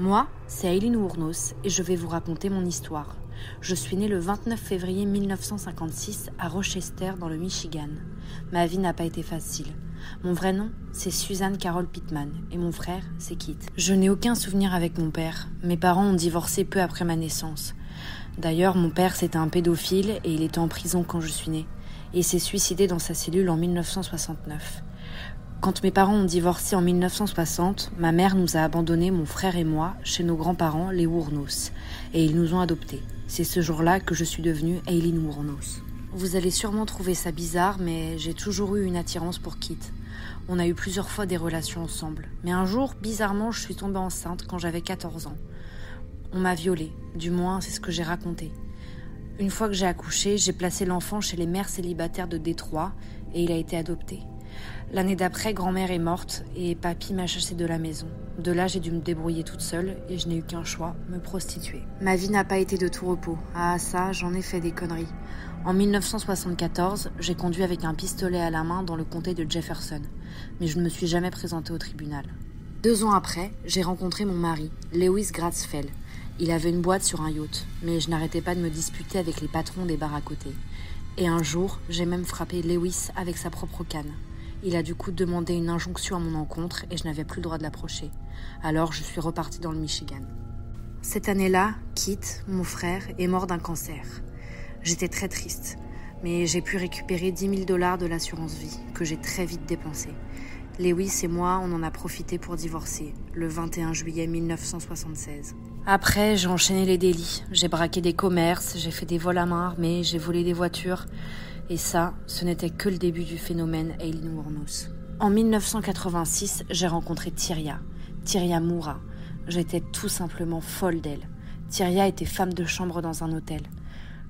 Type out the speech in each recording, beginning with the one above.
Moi, c'est Aileen Ournos et je vais vous raconter mon histoire. Je suis née le 29 février 1956 à Rochester dans le Michigan. Ma vie n'a pas été facile. Mon vrai nom, c'est Suzanne Carol Pittman et mon frère, c'est Kit. Je n'ai aucun souvenir avec mon père. Mes parents ont divorcé peu après ma naissance. D'ailleurs, mon père, c'était un pédophile et il était en prison quand je suis née. Et s'est suicidé dans sa cellule en 1969. Quand mes parents ont divorcé en 1960, ma mère nous a abandonnés, mon frère et moi, chez nos grands-parents, les Wournos, et ils nous ont adoptés. C'est ce jour-là que je suis devenue Aileen Wournos. Vous allez sûrement trouver ça bizarre, mais j'ai toujours eu une attirance pour Kit. On a eu plusieurs fois des relations ensemble. Mais un jour, bizarrement, je suis tombée enceinte quand j'avais 14 ans. On m'a violée, du moins c'est ce que j'ai raconté. Une fois que j'ai accouché, j'ai placé l'enfant chez les mères célibataires de Détroit et il a été adopté. L'année d'après, grand-mère est morte et papy m'a chassé de la maison. De là, j'ai dû me débrouiller toute seule et je n'ai eu qu'un choix, me prostituer. Ma vie n'a pas été de tout repos. Ah ça, j'en ai fait des conneries. En 1974, j'ai conduit avec un pistolet à la main dans le comté de Jefferson, mais je ne me suis jamais présentée au tribunal. Deux ans après, j'ai rencontré mon mari, Lewis Gratzfeld. Il avait une boîte sur un yacht, mais je n'arrêtais pas de me disputer avec les patrons des bars à côté. Et un jour, j'ai même frappé Lewis avec sa propre canne. Il a du coup demandé une injonction à mon encontre et je n'avais plus le droit de l'approcher. Alors je suis repartie dans le Michigan. Cette année-là, Kit, mon frère, est mort d'un cancer. J'étais très triste, mais j'ai pu récupérer 10 000 dollars de l'assurance vie, que j'ai très vite dépensé. Lewis et moi, on en a profité pour divorcer, le 21 juillet 1976. Après, j'ai enchaîné les délits. J'ai braqué des commerces, j'ai fait des vols à main armée, j'ai volé des voitures. Et ça, ce n'était que le début du phénomène Aileen Wuornos. En 1986, j'ai rencontré Tyria, Tyria Moura. J'étais tout simplement folle d'elle. Tyria était femme de chambre dans un hôtel.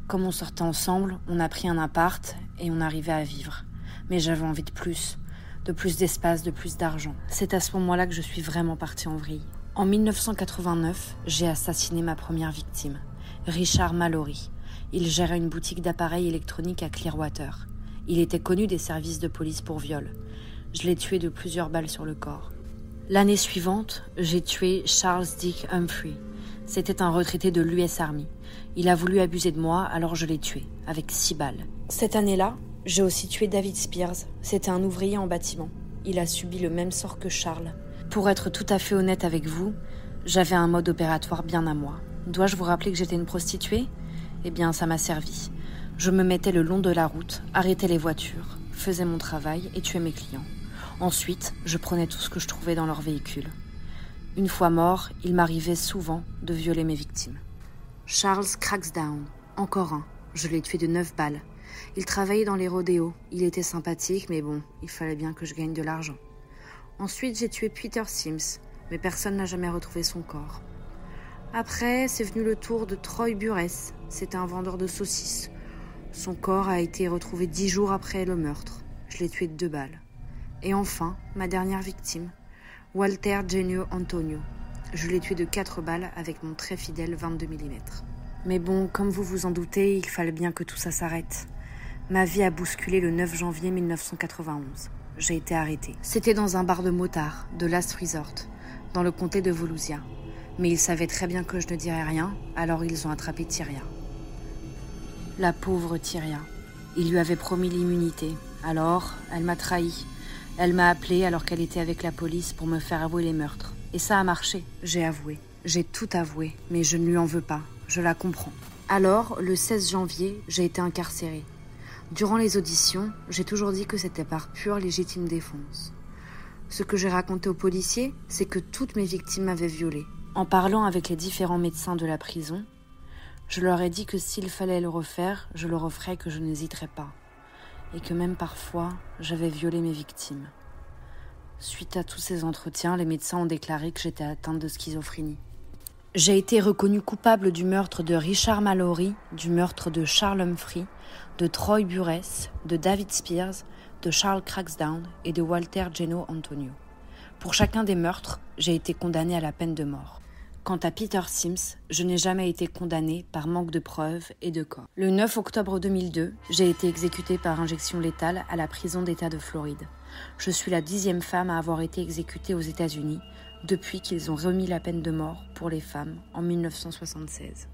Comme on sortait ensemble, on a pris un appart et on arrivait à vivre. Mais j'avais envie de plus, de plus d'espace, de plus d'argent. C'est à ce moment-là que je suis vraiment partie en vrille. En 1989, j'ai assassiné ma première victime, Richard Mallory. Il gérait une boutique d'appareils électroniques à Clearwater. Il était connu des services de police pour viol. Je l'ai tué de plusieurs balles sur le corps. L'année suivante, j'ai tué Charles Dick Humphrey. C'était un retraité de l'US Army. Il a voulu abuser de moi, alors je l'ai tué, avec six balles. Cette année-là, j'ai aussi tué David Spears. C'était un ouvrier en bâtiment. Il a subi le même sort que Charles. Pour être tout à fait honnête avec vous, j'avais un mode opératoire bien à moi. Dois-je vous rappeler que j'étais une prostituée? Eh bien, ça m'a servi. Je me mettais le long de la route, arrêtais les voitures, faisais mon travail et tuais mes clients. Ensuite, je prenais tout ce que je trouvais dans leur véhicule. Une fois mort, il m'arrivait souvent de violer mes victimes. Charles Cracksdown, encore un. Je l'ai tué de neuf balles. Il travaillait dans les rodéos. Il était sympathique, mais bon, il fallait bien que je gagne de l'argent. Ensuite, j'ai tué Peter Sims, mais personne n'a jamais retrouvé son corps. Après, c'est venu le tour de Troy Buress. C'était un vendeur de saucisses. Son corps a été retrouvé dix jours après le meurtre. Je l'ai tué de deux balles. Et enfin, ma dernière victime, Walter Genio Antonio. Je l'ai tué de quatre balles avec mon très fidèle 22 mm. Mais bon, comme vous vous en doutez, il fallait bien que tout ça s'arrête. Ma vie a bousculé le 9 janvier 1991. J'ai été arrêtée. C'était dans un bar de motards, de Last Resort, dans le comté de Volusia mais ils savaient très bien que je ne dirais rien, alors ils ont attrapé Tyria. La pauvre Tyria. Il lui avait promis l'immunité. Alors, elle m'a trahi. Elle m'a appelé alors qu'elle était avec la police pour me faire avouer les meurtres. Et ça a marché. J'ai avoué. J'ai tout avoué, mais je ne lui en veux pas. Je la comprends. Alors, le 16 janvier, j'ai été incarcérée. Durant les auditions, j'ai toujours dit que c'était par pure légitime défense. Ce que j'ai raconté aux policiers, c'est que toutes mes victimes m'avaient violée. En parlant avec les différents médecins de la prison, je leur ai dit que s'il fallait le refaire, je le referais, que je n'hésiterais pas, et que même parfois, j'avais violé mes victimes. Suite à tous ces entretiens, les médecins ont déclaré que j'étais atteinte de schizophrénie. J'ai été reconnue coupable du meurtre de Richard Mallory, du meurtre de Charles Humphrey, de Troy Buress, de David Spears, de Charles Cracksdown et de Walter Geno Antonio. Pour chacun des meurtres, j'ai été condamnée à la peine de mort. Quant à Peter Sims, je n'ai jamais été condamné par manque de preuves et de corps. Le 9 octobre 2002, j'ai été exécuté par injection létale à la prison d'État de Floride. Je suis la dixième femme à avoir été exécutée aux États-Unis depuis qu'ils ont remis la peine de mort pour les femmes en 1976.